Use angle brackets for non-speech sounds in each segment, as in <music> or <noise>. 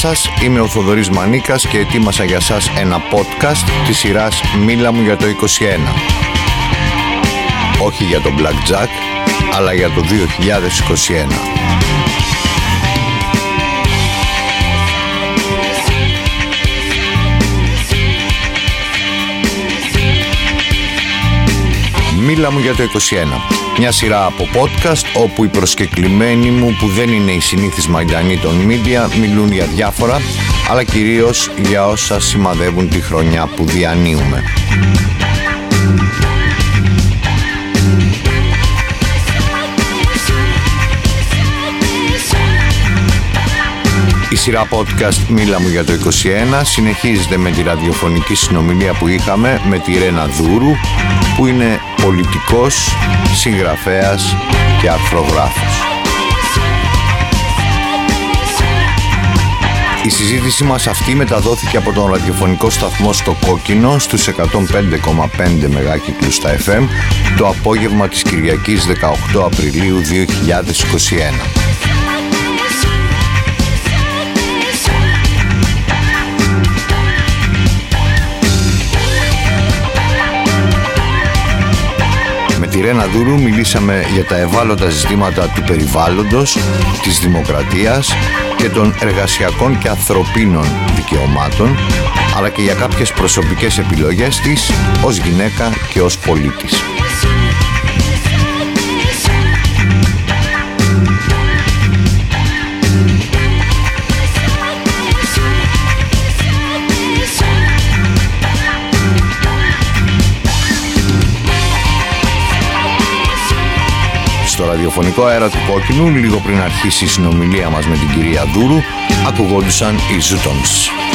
Γεια σας, είμαι ο Θοδωρής Μανίκας και ετοίμασα για σας ένα podcast της σειράς «Μίλα μου για το 21». Όχι για το Blackjack, αλλά για το 2021. Μίλα μου για το 21 μια σειρά από podcast όπου οι προσκεκλημένοι μου που δεν είναι οι συνήθεις μαϊντανοί των media μιλούν για διάφορα αλλά κυρίως για όσα σημαδεύουν τη χρονιά που διανύουμε. Η σειρά podcast «Μίλα μου για το 21» συνεχίζεται με τη ραδιοφωνική συνομιλία που είχαμε με τη Ρένα Δούρου που είναι πολιτικός, συγγραφέας και αρθρογράφος. Η συζήτησή μας αυτή μεταδόθηκε από τον ραδιοφωνικό σταθμό στο Κόκκινο στους 105,5 μεγάκυκλους στα FM το απόγευμα της Κυριακής 18 Απριλίου 2021. Τη Ρένα Δούρου μιλήσαμε για τα ευάλωτα ζητήματα του περιβάλλοντος, της δημοκρατίας και των εργασιακών και ανθρωπίνων δικαιωμάτων, αλλά και για κάποιες προσωπικές επιλογές της ως γυναίκα και ως πολίτης. Ραδιοφωνικό αέρα του Κόκκινου λίγο πριν αρχίσει η συνομιλία μας με την κυρία Δούρου ακουγόντουσαν οι Ζούτονς.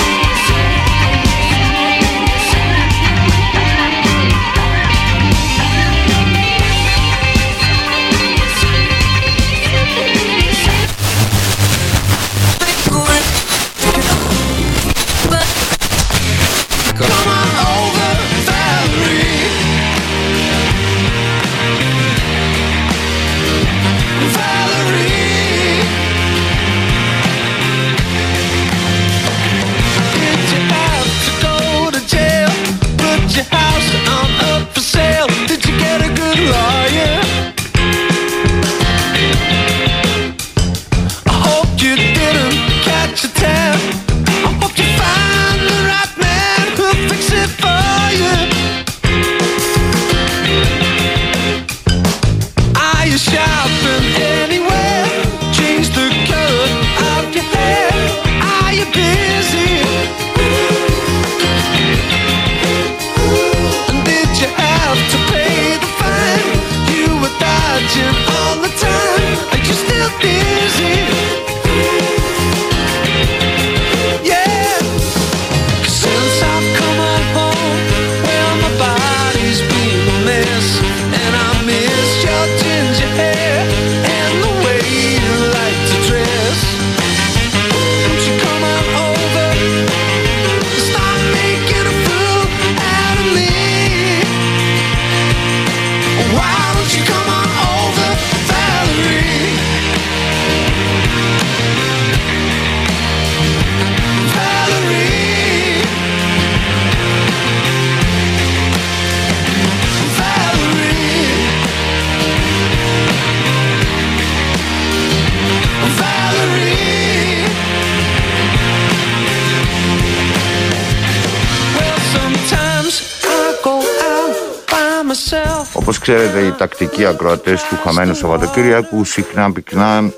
Ξέρετε οι τακτικοί ακροατές του χαμένου Σαββατοκύριακου συχνά πυκνά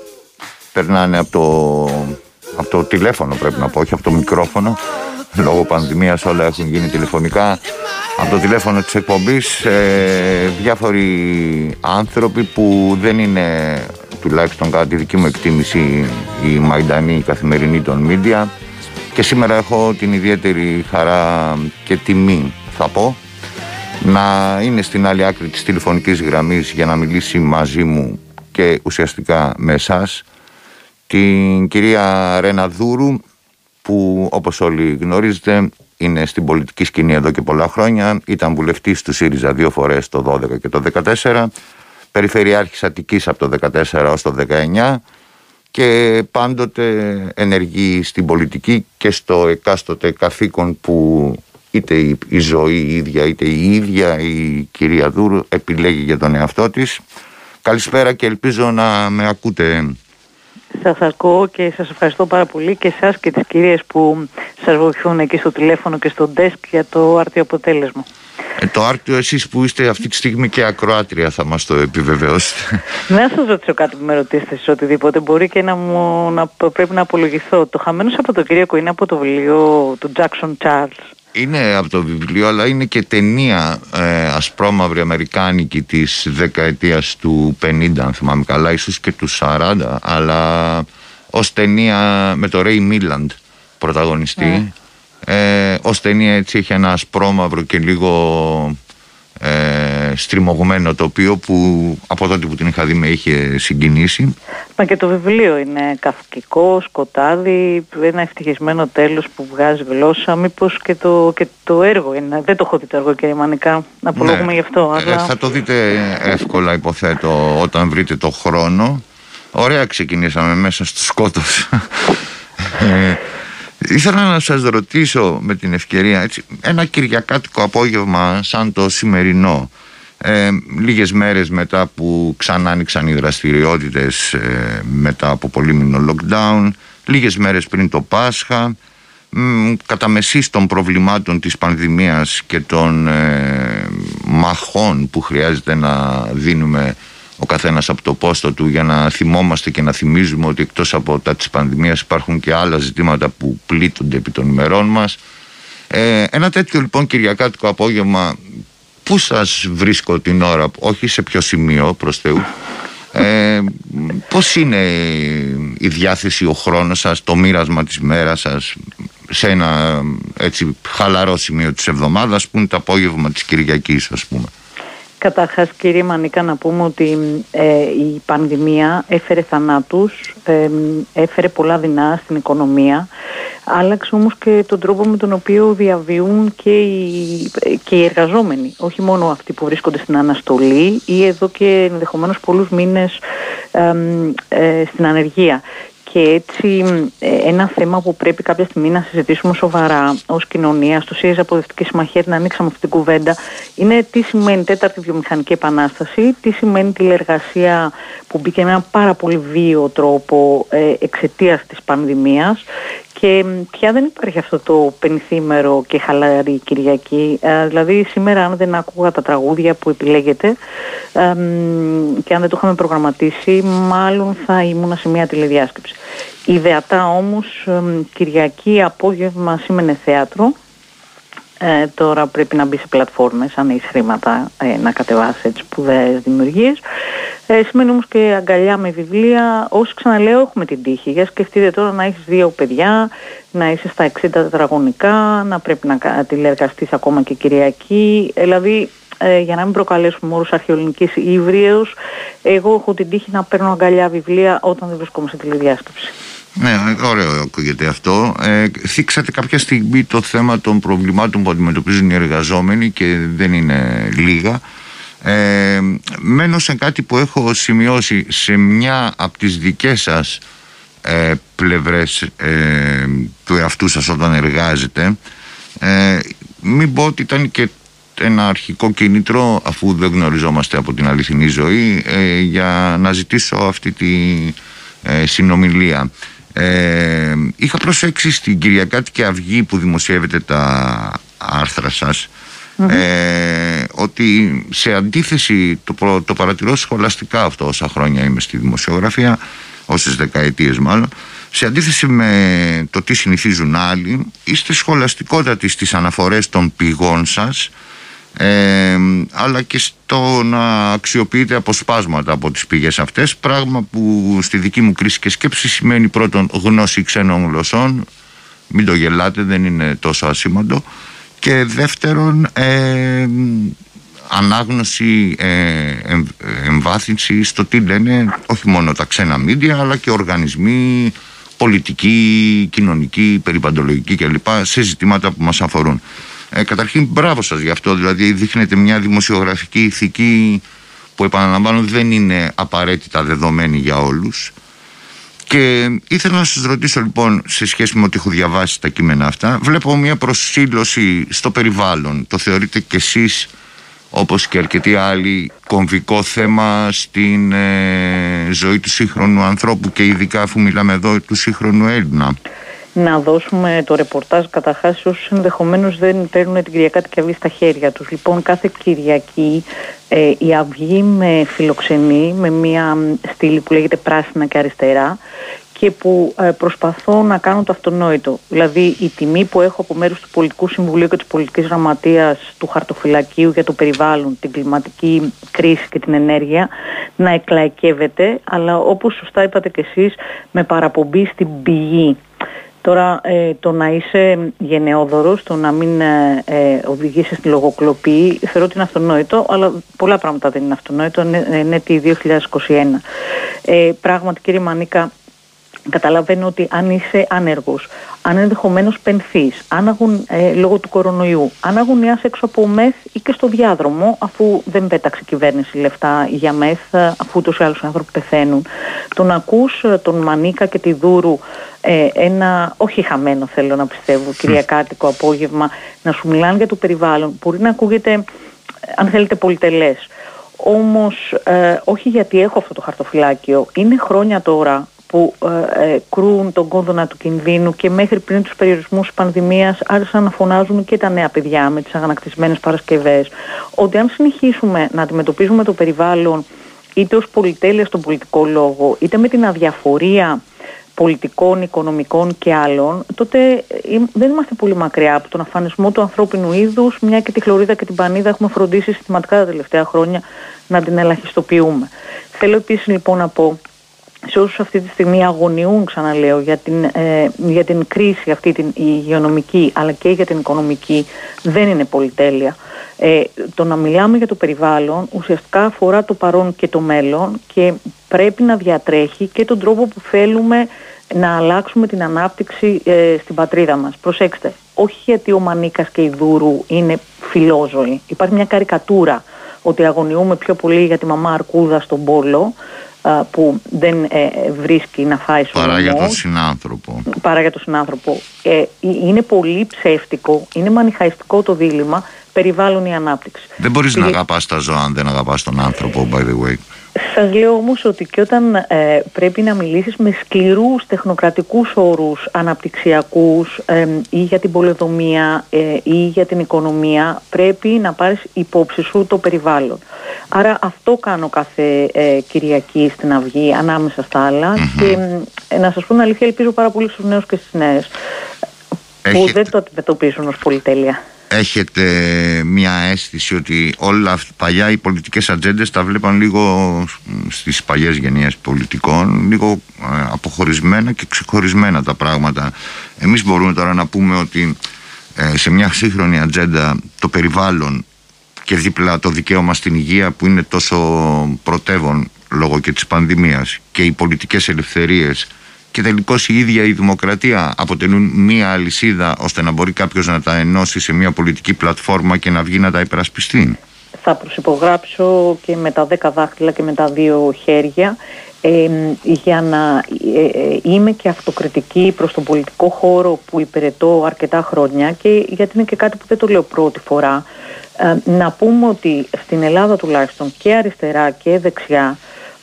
περνάνε από το, από το τηλέφωνο πρέπει να πω, όχι από το μικρόφωνο. Λόγω πανδημίας όλα έχουν γίνει τηλεφωνικά. Από το τηλέφωνο της εκπομπής ε, διάφοροι άνθρωποι που δεν είναι τουλάχιστον κατά τη δική μου εκτίμηση η μαϊντανή καθημερινή των μίντια και σήμερα έχω την ιδιαίτερη χαρά και τιμή θα πω να είναι στην άλλη άκρη της τηλεφωνικής γραμμής για να μιλήσει μαζί μου και ουσιαστικά με εσάς την κυρία Ρένα Δούρου που όπως όλοι γνωρίζετε είναι στην πολιτική σκηνή εδώ και πολλά χρόνια. Ήταν βουλευτής του ΣΥΡΙΖΑ δύο φορές το 12 και το 14 Περιφερειάρχης Αττικής από το 14 ως το 19 και πάντοτε ενεργεί στην πολιτική και στο εκάστοτε καθήκον που είτε η, ζωή η ίδια είτε η ίδια η κυρία Δούρου επιλέγει για τον εαυτό της. Καλησπέρα και ελπίζω να με ακούτε. Σας ακούω και σας ευχαριστώ πάρα πολύ και εσάς και τις κυρίες που σας βοηθούν εκεί στο τηλέφωνο και στο desk για το άρτιο αποτέλεσμα. Ε, το άρτιο εσείς που είστε αυτή τη στιγμή και ακροάτρια θα μας το επιβεβαιώσετε. Να σας ρωτήσω κάτι που με ρωτήσετε σε οτιδήποτε. Μπορεί και να, μου, να πρέπει να απολογηθώ. Το χαμένος από το κυρίακο είναι από το βιβλίο του Jackson Charles. Είναι από το βιβλίο αλλά είναι και ταινία ε, ασπρόμαυρη αμερικάνικη της δεκαετίας του 50 αν θυμάμαι καλά ίσως και του 40 αλλά ως ταινία με το Ray Milland πρωταγωνιστή. Ναι. Ε, ως ταινία έτσι έχει ένα ασπρόμαυρο και λίγο ε, στριμωγμένο τοπίο που από τότε που την είχα δει με είχε συγκινήσει. Μα και το βιβλίο είναι καυκικό, σκοτάδι, ένα ευτυχισμένο τέλος που βγάζει γλώσσα, μήπως και το, και το έργο είναι. Δεν το έχω δει το έργο κύριε Μανικά, να απολογούμε ναι. γι' αυτό. Ε, αλλά... θα το δείτε εύκολα υποθέτω όταν βρείτε το χρόνο. Ωραία ξεκινήσαμε μέσα στο σκότος. Ε, Ήθελα να σας ρωτήσω με την ευκαιρία έτσι, ένα κυριακάτικο απόγευμα σαν το σημερινό ε, λίγες μέρες μετά που ξανά άνοιξαν οι δραστηριότητες ε, μετά από πολύμηνο lockdown λίγες μέρες πριν το Πάσχα κατά μεσής των προβλημάτων της πανδημίας και των ε, μαχών που χρειάζεται να δίνουμε ο καθένας από το πόστο του για να θυμόμαστε και να θυμίζουμε ότι εκτός από τα της πανδημίας υπάρχουν και άλλα ζητήματα που πλήττονται επί των ημερών μας. Ε, ένα τέτοιο λοιπόν κυριακάτικο απόγευμα πού σας βρίσκω την ώρα, όχι σε ποιο σημείο προς Θεού, ε, πώς είναι η διάθεση, ο χρόνος σας, το μοίρασμα της μέρας σας σε ένα έτσι χαλαρό σημείο της εβδομάδας που είναι το απόγευμα της Κυριακής ας πούμε. Καταρχάς κύριε Μανίκα να πούμε ότι ε, η πανδημία έφερε θανάτους, ε, έφερε πολλά δεινά στην οικονομία, άλλαξε όμως και τον τρόπο με τον οποίο διαβίουν και οι, και οι εργαζόμενοι, όχι μόνο αυτοί που βρίσκονται στην αναστολή ή εδώ και ενδεχομένως πολλούς μήνες ε, στην ανεργία και έτσι ε, ένα θέμα που πρέπει κάποια στιγμή να συζητήσουμε σοβαρά ως κοινωνία, στο ΣΥΡΙΖΑ Αποδευτική Συμμαχία να ανοίξαμε αυτή την κουβέντα, είναι τι σημαίνει τέταρτη βιομηχανική επανάσταση, τι σημαίνει τηλεργασία που μπήκε με ένα πάρα πολύ βίαιο τρόπο ε, εξαιτίας της πανδημίας και πια δεν υπάρχει αυτό το πενθήμερο και χαλαρή Κυριακή. Ε, δηλαδή σήμερα αν δεν άκουγα τα τραγούδια που επιλέγετε και αν δεν το είχαμε προγραμματίσει μάλλον θα ήμουν σε μια τηλεδιάσκεψη. Ιδεατά όμως Κυριακή απόγευμα σήμαινε θέατρο ε, τώρα πρέπει να μπει σε πλατφόρμες αν έχεις χρήματα ε, να κατεβάσεις έτσι σπουδαίες δημιουργίες. Ε, σημαίνει όμως και αγκαλιά με βιβλία. Όσοι ξαναλέω έχουμε την τύχη. Για σκεφτείτε τώρα να έχεις δύο παιδιά, να είσαι στα 60 τετραγωνικά, να πρέπει να τηλεργαστείς ακόμα και Κυριακή. Ε, δηλαδή ε, για να μην προκαλέσουμε όρους αρχαιολινικής ύβριεως, εγώ έχω την τύχη να παίρνω αγκαλιά βιβλία όταν δεν βρισκόμαι σε τηλεδιάσκεψη. Ναι, ωραίο ακούγεται αυτό. Ε, θίξατε κάποια στιγμή το θέμα των προβλημάτων που αντιμετωπίζουν οι εργαζόμενοι και δεν είναι λίγα. Ε, μένω σε κάτι που έχω σημειώσει σε μια από τις δικές σας ε, πλευρές ε, του εαυτού σας όταν εργάζεται ε, μην πω ότι ήταν και ένα αρχικό κίνητρο αφού δεν γνωριζόμαστε από την αληθινή ζωή ε, για να ζητήσω αυτή τη ε, συνομιλία. Ε, είχα προσέξει στην Κυριακάτικη Αυγή που δημοσιεύετε τα άρθρα σας ε, ότι σε αντίθεση το, το παρατηρώ σχολαστικά αυτό όσα χρόνια είμαι στη δημοσιογραφία όσες δεκαετίες μάλλον σε αντίθεση με το τι συνηθίζουν άλλοι είστε σχολαστικότατοι στις αναφορές των πηγών σας ε, αλλά και στο να αξιοποιείτε αποσπάσματα από τις πηγές αυτές πράγμα που στη δική μου κρίση και σκέψη σημαίνει πρώτον γνώση ξένων γλωσσών. Μην το γελάτε δεν είναι τόσο ασήμαντο και δεύτερον ε, ανάγνωση, ε, εμβάθυνση στο τι λένε όχι μόνο τα ξένα μίντια αλλά και οργανισμοί πολιτικοί, κοινωνικοί, περιπαντολογικοί κλπ. σε ζητήματα που μας αφορούν. Ε, καταρχήν μπράβο σας γι' αυτό, δηλαδή δείχνετε μια δημοσιογραφική ηθική που επαναλαμβάνω δεν είναι απαραίτητα δεδομένη για όλους Και ήθελα να σας ρωτήσω λοιπόν σε σχέση με ό,τι έχω διαβάσει τα κείμενα αυτά βλέπω μια προσήλωση στο περιβάλλον. Το θεωρείτε κι εσείς όπως και αρκετοί άλλοι κομβικό θέμα στην ε, ζωή του σύγχρονου ανθρώπου και ειδικά αφού μιλάμε εδώ του σύγχρονου Έλληνα; Να δώσουμε το ρεπορτάζ καταρχάς σε όσους ενδεχομένως δεν παίρνουν την Κυριακάτικη Αυγή στα χέρια τους. Λοιπόν, κάθε Κυριακή ε, η Αυγή με φιλοξενεί με μια στήλη που λέγεται πράσινα και αριστερά και που ε, προσπαθώ να κάνω το αυτονόητο. Δηλαδή η τιμή που έχω από μέρους του Πολιτικού Συμβουλίου και της Πολιτικής Γραμματείας του Χαρτοφυλακίου για το περιβάλλον, την κλιματική κρίση και την ενέργεια να εκλαϊκεύεται, αλλά όπως σωστά είπατε και εσείς με παραπομπή στην πηγή. Τώρα ε, το να είσαι γενναιόδωρος, το να μην ε, ε οδηγήσει στη λογοκλοπή, θεωρώ ότι είναι αυτονόητο, αλλά πολλά πράγματα δεν είναι αυτονόητο, είναι τη 2021. Ε, πράγματι κύριε Μανίκα, καταλαβαίνω ότι αν είσαι άνεργος, αν ενδεχομένως πενθείς, αν αγουν, ε, λόγω του κορονοϊού, αν αγωνιάς έξω από μεθ ή και στο διάδρομο, αφού δεν πέταξε κυβέρνηση λεφτά για μεθ, αφού τους άλλους άνθρωποι πεθαίνουν, τον ακούς τον Μανίκα και τη Δούρου ε, ένα, όχι χαμένο θέλω να πιστεύω, κυριακάτικο απόγευμα, να σου μιλάνε για το περιβάλλον. Μπορεί να ακούγεται, αν θέλετε, πολυτελές. Όμως, ε, όχι γιατί έχω αυτό το χαρτοφυλάκιο, είναι χρόνια τώρα που ε, ε, κρούν τον κόδωνα του κινδύνου και μέχρι πριν τους περιορισμούς της πανδημίας άρχισαν να φωνάζουν και τα νέα παιδιά με τις αγανακτισμένες Παρασκευές ότι αν συνεχίσουμε να αντιμετωπίζουμε το περιβάλλον είτε ως πολυτέλεια στον πολιτικό λόγο είτε με την αδιαφορία πολιτικών, οικονομικών και άλλων, τότε ε, δεν είμαστε πολύ μακριά από τον αφανισμό του ανθρώπινου είδους, μια και τη χλωρίδα και την πανίδα έχουμε φροντίσει συστηματικά τα τελευταία χρόνια να την ελαχιστοποιούμε. Θέλω επίσης λοιπόν να πω σε όσους αυτή τη στιγμή αγωνιούν, ξαναλέω, για την, ε, για την κρίση αυτή την υγειονομική αλλά και για την οικονομική δεν είναι πολυτέλεια. Ε, το να μιλάμε για το περιβάλλον ουσιαστικά αφορά το παρόν και το μέλλον και πρέπει να διατρέχει και τον τρόπο που θέλουμε να αλλάξουμε την ανάπτυξη ε, στην πατρίδα μας. Προσέξτε, όχι γιατί ο Μανίκας και η Δούρου είναι φιλόζωοι. Υπάρχει μια καρικατούρα ότι αγωνιούμε πιο πολύ για τη μαμά Αρκούδα στον Πόλο που δεν ε, βρίσκει να φάει στο Παρά για τον συνάνθρωπο. Παρά για τον συνάνθρωπο. Ε, είναι πολύ ψεύτικο, είναι μανιχαϊστικό το δίλημα περιβάλλον η ανάπτυξη. Δεν μπορείς να αγαπάς τα ζώα αν δεν αγαπάς τον άνθρωπο, by the way. Σας λέω όμως ότι και όταν ε, πρέπει να μιλήσεις με σκληρούς τεχνοκρατικούς όρους αναπτυξιακούς ή για την πολεδομία ε, ή για την οικονομία πρέπει να πάρεις υπόψη σου το περιβάλλον. Άρα αυτό κάνω κάθε ε, Κυριακή στην Αυγή ανάμεσα στα αλλα και να σας πω την αλήθεια ελπίζω πάρα πολύ στους νέους και στις νέες. Που δεν το αντιμετωπίζουν ως πολυτέλεια έχετε μια αίσθηση ότι όλα αυτά, παλιά οι πολιτικές ατζέντες τα βλέπαν λίγο στις παλιές γενιές πολιτικών λίγο ε, αποχωρισμένα και ξεχωρισμένα τα πράγματα. Εμείς μπορούμε τώρα να πούμε ότι ε, σε μια σύγχρονη ατζέντα το περιβάλλον και δίπλα το δικαίωμα στην υγεία που είναι τόσο πρωτεύον λόγω και της πανδημίας και οι πολιτικές ελευθερίες και τελικώς η ίδια η δημοκρατία αποτελούν μία αλυσίδα ώστε να μπορεί κάποιος να τα ενώσει σε μία πολιτική πλατφόρμα και να βγει να τα υπερασπιστεί. Θα προσυπογράψω και με τα δέκα δάχτυλα και με τα δύο χέρια ε, για να ε, ε, είμαι και αυτοκριτική προς τον πολιτικό χώρο που υπηρετώ αρκετά χρόνια και γιατί είναι και κάτι που δεν το λέω πρώτη φορά ε, να πούμε ότι στην Ελλάδα τουλάχιστον και αριστερά και δεξιά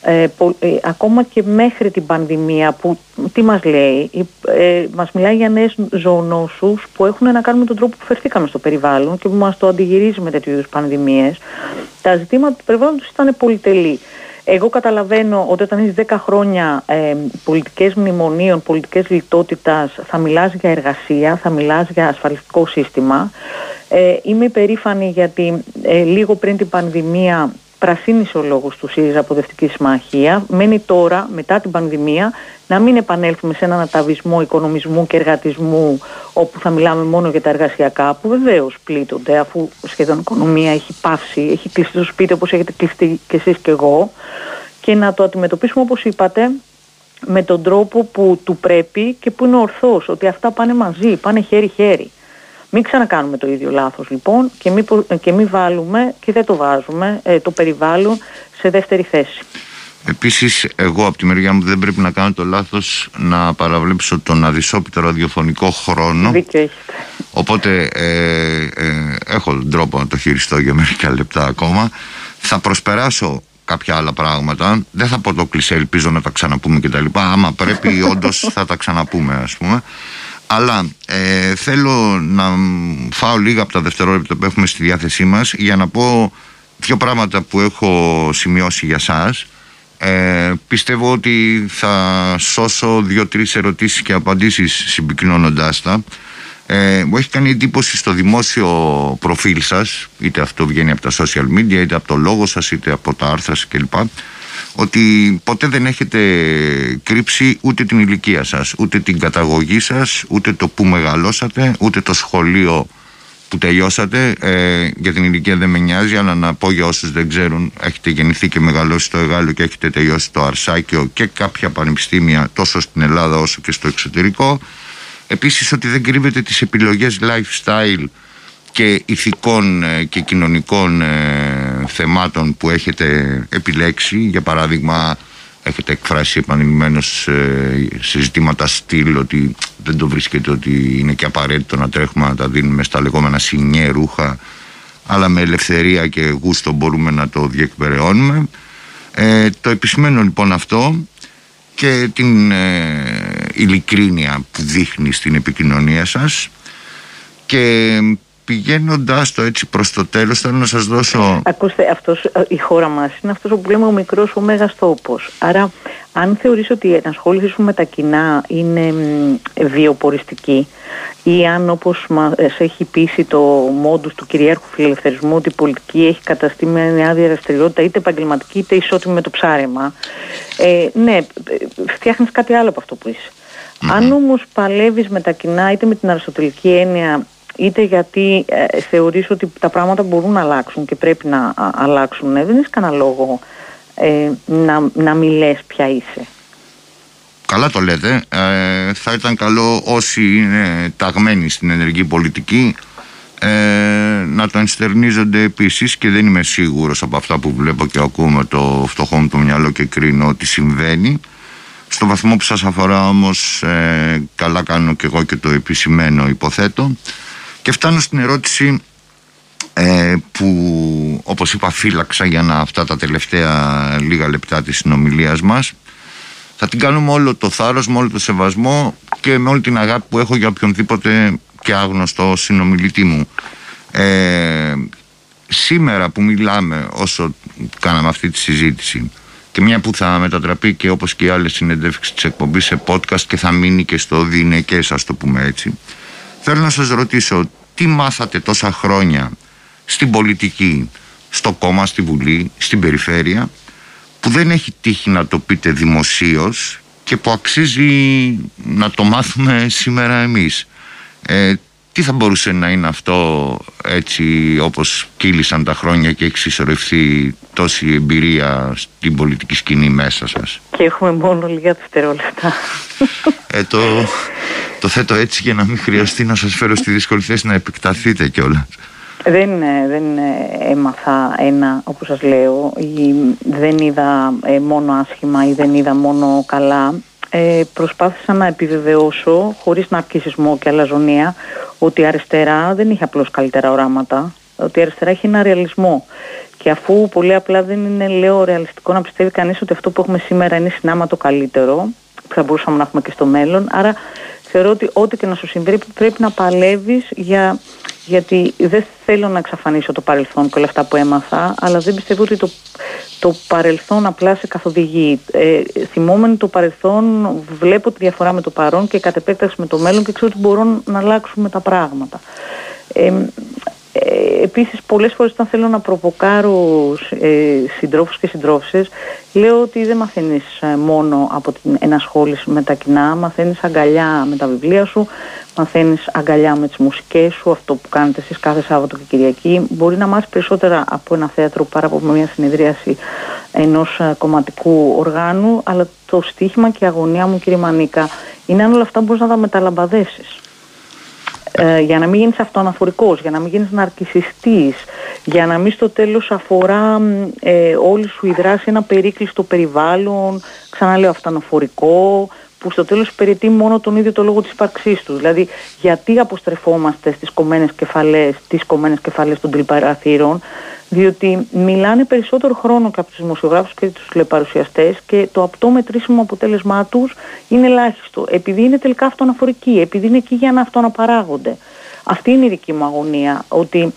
ε, ε, ακόμα και μέχρι την πανδημία που τι μας λέει, ε, μας μιλάει για νέες ζωονόσους που έχουν να κάνουν με τον τρόπο που φερθήκαμε στο περιβάλλον και που μας το αντιγυρίζει με τέτοιου είδους πανδημίες. Τα ζητήματα του περιβάλλοντος ήταν πολυτελή. Εγώ καταλαβαίνω ότι όταν είσαι 10 χρόνια ε, πολιτικές μνημονίων, πολιτικές λιτότητας, θα μιλάς για εργασία, θα μιλάς για ασφαλιστικό σύστημα. Ε, είμαι υπερήφανη γιατί ε, λίγο πριν την πανδημία πρασίνησε ο λόγος του ΣΥΡΙΖΑ Αποδευτικής Συμμαχία. Μένει τώρα, μετά την πανδημία, να μην επανέλθουμε σε έναν αταβισμό οικονομισμού και εργατισμού όπου θα μιλάμε μόνο για τα εργασιακά που βεβαίως πλήττονται αφού σχεδόν η οικονομία έχει πάυσει, έχει κλειστεί στο σπίτι όπως έχετε κλειστεί και εσείς και εγώ και να το αντιμετωπίσουμε όπως είπατε με τον τρόπο που του πρέπει και που είναι ορθός, ότι αυτά πάνε μαζί, πάνε χέρι-χέρι. Μην ξανακάνουμε το ίδιο λάθος λοιπόν και μην, και βάλουμε και δεν το βάζουμε ε, το περιβάλλον σε δεύτερη θέση. Επίσης εγώ από τη μεριά μου δεν πρέπει να κάνω το λάθος να παραβλέψω τον αδυσόπιτο ραδιοφωνικό χρόνο. Δίκιο Οπότε ε, ε, έχω τον τρόπο να το χειριστώ για μερικά λεπτά ακόμα. Θα προσπεράσω κάποια άλλα πράγματα. Δεν θα πω το κλεισέ, ελπίζω να τα ξαναπούμε κτλ. Άμα πρέπει, <laughs> όντως θα τα ξαναπούμε, ας πούμε. Αλλά ε, θέλω να φάω λίγα από τα δευτερόλεπτα που έχουμε στη διάθεσή μας για να πω δύο πράγματα που έχω σημειώσει για σας. Ε, πιστεύω ότι θα σώσω δύο-τρεις ερωτήσεις και απαντήσεις συμπυκνώνοντάς τα. Ε, μου έχει κάνει εντύπωση στο δημόσιο προφίλ σας, είτε αυτό βγαίνει από τα social media, είτε από το λόγο σας, είτε από τα άρθρα σας κλπ ότι ποτέ δεν έχετε κρύψει ούτε την ηλικία σας, ούτε την καταγωγή σας, ούτε το που μεγαλώσατε, ούτε το σχολείο που τελειώσατε. Ε, για την ηλικία δεν με νοιάζει, αλλά να πω για όσους δεν ξέρουν, έχετε γεννηθεί και μεγαλώσει στο Εγάλιο και έχετε τελειώσει το Αρσάκιο και κάποια πανεπιστήμια τόσο στην Ελλάδα όσο και στο εξωτερικό. Επίσης ότι δεν κρύβετε τις επιλογές lifestyle και ηθικών ε, και κοινωνικών ε, θεμάτων που έχετε επιλέξει. Για παράδειγμα, έχετε εκφράσει επανειλημμένως ε, σε ζητήματα στυλ ότι δεν το βρίσκεται ότι είναι και απαραίτητο να τρέχουμε να τα δίνουμε στα λεγόμενα σινιέ ρούχα αλλά με ελευθερία και γούστο μπορούμε να το διεκπεραιώνουμε. Ε, το επισημένο λοιπόν αυτό και την ειλικρίνεια που δείχνει στην επικοινωνία σας και πηγαίνοντα το έτσι προς το τέλος, θέλω να σας δώσω. Ακούστε, αυτός, ε, η χώρα μας είναι αυτός που λέμε ο μικρός ο μέγα τόπο. Άρα, αν θεωρήσω ότι η ενασχόληση σου με τα κοινά είναι βιοποριστική ή αν όπως μας έχει πείσει το μόντους του κυριάρχου φιλελευθερισμού ότι η πολιτική έχει καταστεί με μια δραστηριότητα είτε επαγγελματική είτε ισότιμη με το ψάρεμα. Ε, ναι, φτιάχνεις κάτι άλλο από αυτό που είσαι. Αν όμως παλεύεις με τα κοινά, είτε με την αριστοτελική έννοια, είτε γιατί ε, θεωρείς ότι τα πράγματα μπορούν να αλλάξουν και πρέπει να αλλάξουν. Ναι, δεν έχεις κανένα λόγο ε, να, να μην λες ποια είσαι. Καλά το λέτε. Ε, θα ήταν καλό όσοι είναι ταγμένοι στην ενεργή πολιτική ε, να το ενστερνίζονται επίσης και δεν είμαι σίγουρος από αυτά που βλέπω και ακούω με το φτωχό μου το μυαλό και κρίνω ότι συμβαίνει. Στο βαθμό που σας αφορά όμως ε, καλά κάνω και εγώ και το επισημένο υποθέτω. Και φτάνω στην ερώτηση ε, που όπως είπα φύλαξα για να αυτά τα τελευταία λίγα λεπτά της συνομιλίας μας θα την κάνουμε όλο το θάρρος, με όλο το σεβασμό και με όλη την αγάπη που έχω για οποιονδήποτε και άγνωστο συνομιλητή μου. Ε, σήμερα που μιλάμε όσο κάναμε αυτή τη συζήτηση και μια που θα μετατραπεί και όπως και οι άλλες συνεντεύξεις της εκπομπής σε podcast και θα μείνει και στο διηνεκές ας το πούμε έτσι Θέλω να σας ρωτήσω τι μάθατε τόσα χρόνια στην πολιτική, στο κόμμα, στη Βουλή, στην περιφέρεια που δεν έχει τύχει να το πείτε δημοσίως και που αξίζει να το μάθουμε σήμερα εμείς. Ε, τι θα μπορούσε να είναι αυτό έτσι όπως κύλησαν τα χρόνια και έχει συσσωρευτεί τόση εμπειρία στην πολιτική σκηνή μέσα σας; Και έχουμε μόνο λίγα δευτερόλεπτα. Ε, το, το θέτω έτσι για να μην χρειαστεί να σας φέρω στη δύσκολη θέση να επεκταθείτε κιόλας. Δεν, ε, δεν ε, έμαθα ένα, όπως σας λέω, ή δεν είδα ε, μόνο άσχημα ή δεν είδα μόνο καλά. Ε, προσπάθησα να επιβεβαιώσω, χωρίς να αρκισισμό και αλαζονία, ότι η αριστερά δεν είχε απλώς καλύτερα οράματα, ότι η αριστερά έχει ένα ρεαλισμό. Και αφού πολύ απλά δεν είναι, λέω, ρεαλιστικό να πιστεύει κανείς ότι αυτό που έχουμε σήμερα είναι συνάμα το καλύτερο, που θα μπορούσαμε να έχουμε και στο μέλλον, άρα θεωρώ ότι ό,τι και να σου συμβεί πρέπει να παλεύεις για, γιατί δεν θέλω να εξαφανίσω το παρελθόν και όλα αυτά που έμαθα, αλλά δεν πιστεύω ότι το, το παρελθόν απλά σε καθοδηγεί. Ε, θυμόμενοι το παρελθόν, βλέπω τη διαφορά με το παρόν και κατ' επέκταση με το μέλλον και ξέρω ότι μπορούν να αλλάξουμε τα πράγματα. Ε, ε, επίσης πολλές φορές όταν θέλω να προβοκάρω ε, συντρόφους και συντρόφισσες λέω ότι δεν μαθαίνεις ε, μόνο από την ενασχόληση με τα κοινά. Μαθαίνεις αγκαλιά με τα βιβλία σου μαθαίνεις αγκαλιά με τις μουσικές σου αυτό που κάνετε εσείς κάθε Σάββατο και Κυριακή. Μπορεί να μάθεις περισσότερα από ένα θέατρο παρά από μια συνεδρίαση ενός ε, κομματικού οργάνου αλλά το στίχημα και η αγωνία μου κύριε Μανίκα είναι αν όλα αυτά μπορείς να τα μεταλαμπαδέσεις ε, για να μην γίνεις αυτοαναφορικός, για να μην γίνεις ναρκισιστής, για να μην στο τέλος αφορά ε, όλη σου η δράση ένα περίκλειστο περιβάλλον, ξαναλέω αυτοαναφορικό, που στο τέλος υπηρετεί μόνο τον ίδιο το λόγο της ύπαρξής του. Δηλαδή, γιατί αποστρεφόμαστε στις κομμένες κεφαλές, τις κομμένες κεφαλές των τηλεπαραθύρων, διότι μιλάνε περισσότερο χρόνο και από τους δημοσιογράφους και τους τηλεπαρουσιαστές και το απτό μετρήσιμο αποτέλεσμά τους είναι ελάχιστο. Επειδή είναι τελικά αυτοαναφορικοί, επειδή είναι εκεί για να αυτοαναπαράγονται. Αυτή είναι η δική μου αγωνία, ότι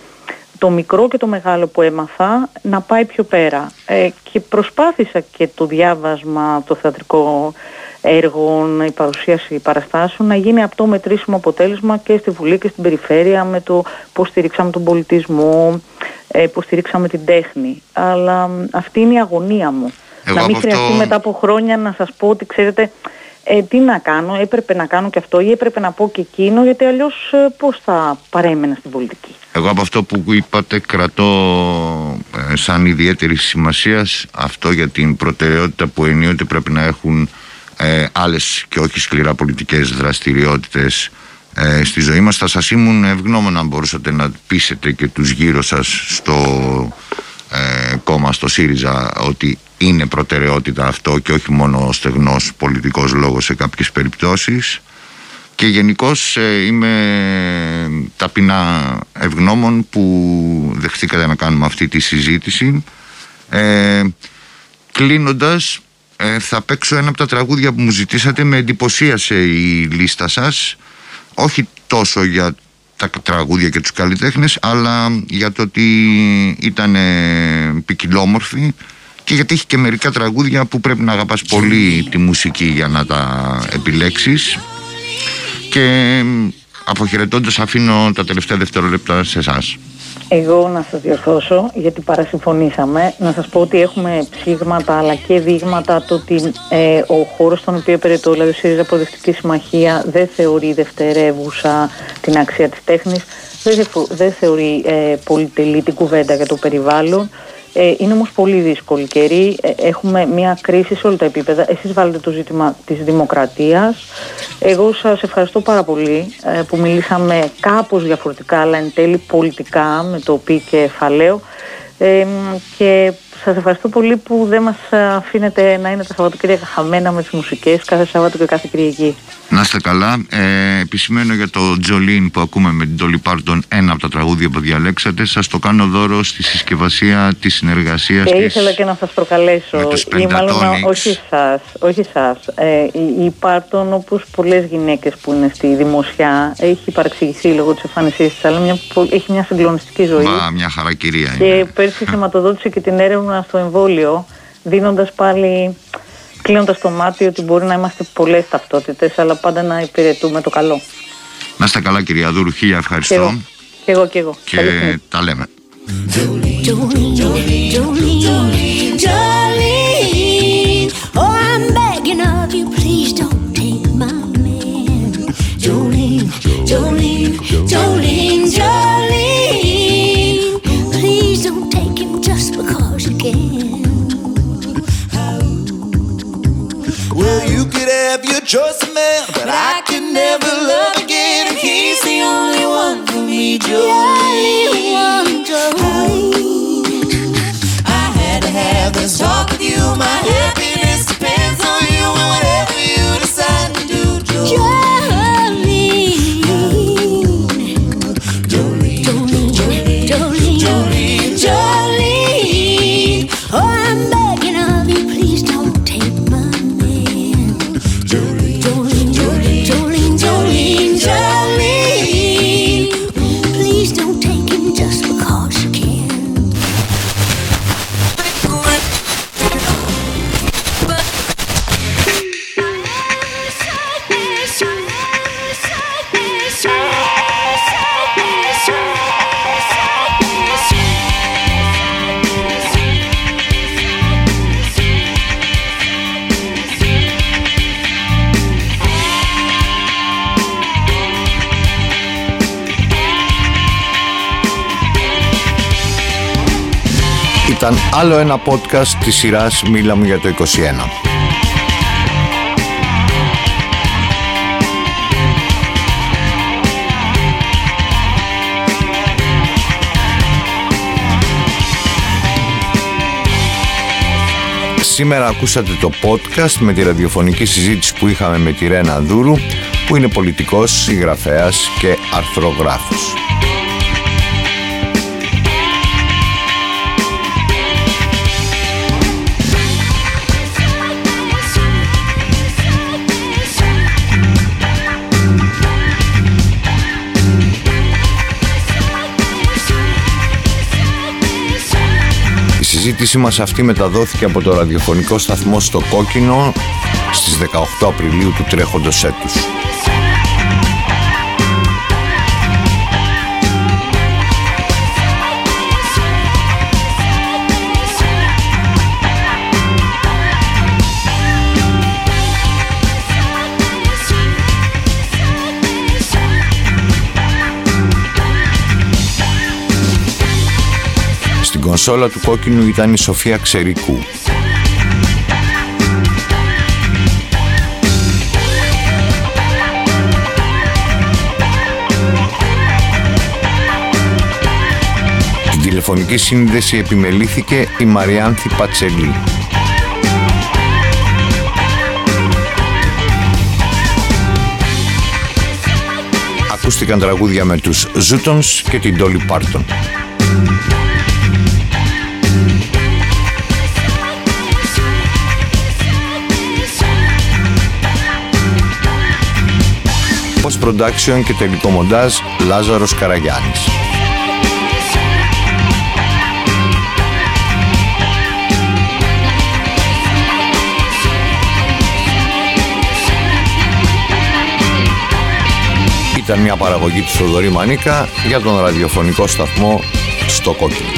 το μικρό και το μεγάλο που έμαθα να πάει πιο πέρα. Ε, και προσπάθησα και το διάβασμα, το θεατρικό έργων, η παρουσίαση παραστάσεων να γίνει αυτό μετρήσιμο αποτέλεσμα και στη Βουλή και στην Περιφέρεια με το πώς στηρίξαμε τον πολιτισμό, ε, πώς στηρίξαμε την τέχνη. Αλλά αυτή είναι η αγωνία μου. να μην χρειαστεί μετά από χρόνια να σας πω ότι ξέρετε ε, τι να κάνω, έπρεπε να κάνω και αυτό ή έπρεπε να πω και εκείνο γιατί αλλιώς ε, πώς θα παρέμενα στην πολιτική. Εγώ από αυτό που είπατε κρατώ ε, σαν ιδιαίτερη σημασία αυτό για την προτεραιότητα που ενίοτε πρέπει να έχουν ε, άλλες και όχι σκληρά πολιτικές δραστηριότητες ε, στη ζωή μας. Θα σας ήμουν ευγνώμων αν μπορούσατε να πείσετε και τους γύρω σας στο ε, κόμμα στο ΣΥΡΙΖΑ ότι είναι προτεραιότητα αυτό και όχι μόνο ο στεγνός πολιτικός λόγος σε κάποιες περιπτώσεις. Και γενικώς ε, είμαι ταπεινά ευγνώμων που δεχτήκατε να κάνουμε αυτή τη συζήτηση. Ε, κλείνοντας ε, θα παίξω ένα από τα τραγούδια που μου ζητήσατε. Με εντυπωσίασε η λίστα σας. Όχι τόσο για τα τραγούδια και τους καλλιτέχνες, αλλά για το ότι ήταν ποικιλόμορφη και γιατί έχει και μερικά τραγούδια που πρέπει να αγαπάς πολύ τη μουσική για να τα επιλέξεις. Και αποχαιρετώντας αφήνω τα τελευταία δευτερόλεπτα σε εσάς. Εγώ να σας διορθώσω, γιατί παρασυμφωνήσαμε, να σας πω ότι έχουμε ψήγματα αλλά και δείγματα το ότι ε, ο χώρος στον οποίο υπηρετώ, δηλαδή η ΣΥΡΙΖΑ Προοδευτική Συμμαχία, δεν θεωρεί δευτερεύουσα την αξία της τέχνης, δεν, δεν θεωρεί ε, πολυτελή την κουβέντα για το περιβάλλον. Ε, είναι όμως πολύ δύσκολη καιρή. Ε, έχουμε μια κρίση σε όλα τα επίπεδα. Εσείς βάλετε το ζήτημα της δημοκρατίας. Εγώ σας ευχαριστώ πάρα πολύ ε, που μιλήσαμε κάπως διαφορετικά, αλλά εν τέλει πολιτικά με το πι κεφαλαίο. Ε, και σας ευχαριστώ πολύ που δεν μας αφήνετε να είναι τα Σαββατοκύριακα χαμένα με τις μουσικές κάθε Σάββατο και κάθε Κυριακή. Να είστε καλά. Ε, επισημένω για το Τζολίν που ακούμε με την Τόλι Πάρτον ένα από τα τραγούδια που διαλέξατε. Σας το κάνω δώρο στη συσκευασία της συνεργασίας Και ήθελα και να σας προκαλέσω. ή μάλλον όχι σας. Όχι σας. Ε, η, η Πάρτον όπως πολλές γυναίκες που είναι στη δημοσιά έχει παραξηγηθεί λόγω της εμφανισής της αλλά μια, έχει μια συγκλονιστική ζωή. Μα, μια χαρά κυρία Και είναι. πέρσι χρηματοδότησε και την έρευνα στο εμβόλιο δίνοντας πάλι κλείνοντα το μάτι ότι μπορεί να είμαστε πολλέ ταυτότητε, αλλά πάντα να υπηρετούμε το καλό. Να είστε καλά, κυρία Δούρου. Χίλια ευχαριστώ. Και εγώ και εγώ. Και τα λέμε. Well, you your choice man, but I can never love ήταν άλλο ένα podcast της σειράς «Μίλα μου για το 21». Σήμερα ακούσατε το podcast με τη ραδιοφωνική συζήτηση που είχαμε με τη Ρένα Δούρου που είναι πολιτικός, συγγραφέας και αρθρογράφος. Συζήτησή μας αυτή μεταδόθηκε από το ραδιοφωνικό σταθμό στο Κόκκινο στις 18 Απριλίου του τρέχοντος έτους. Κονσόλα του κόκκινου ήταν η Σοφία Ξερικού. Την τηλεφωνική σύνδεση επιμελήθηκε η Μαριάνθη Πατσελή. Ακούστηκαν τραγούδια με τους Ζούτονς και την Τόλι Πάρτον. Post-production και τελικό μοντάζ Λάζαρος Καραγιάννης. Ήταν μια παραγωγή του Θοδωρή Μανίκα για τον ραδιοφωνικό σταθμό στο Κόκκινο.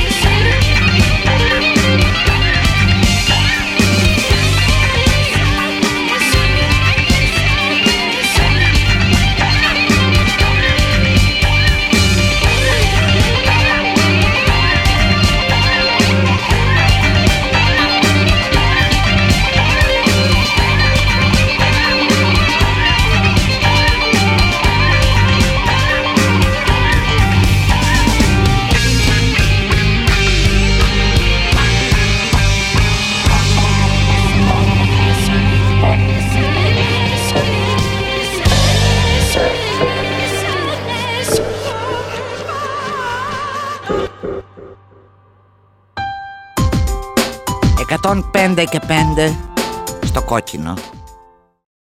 5 και 5 στο κόκκινο.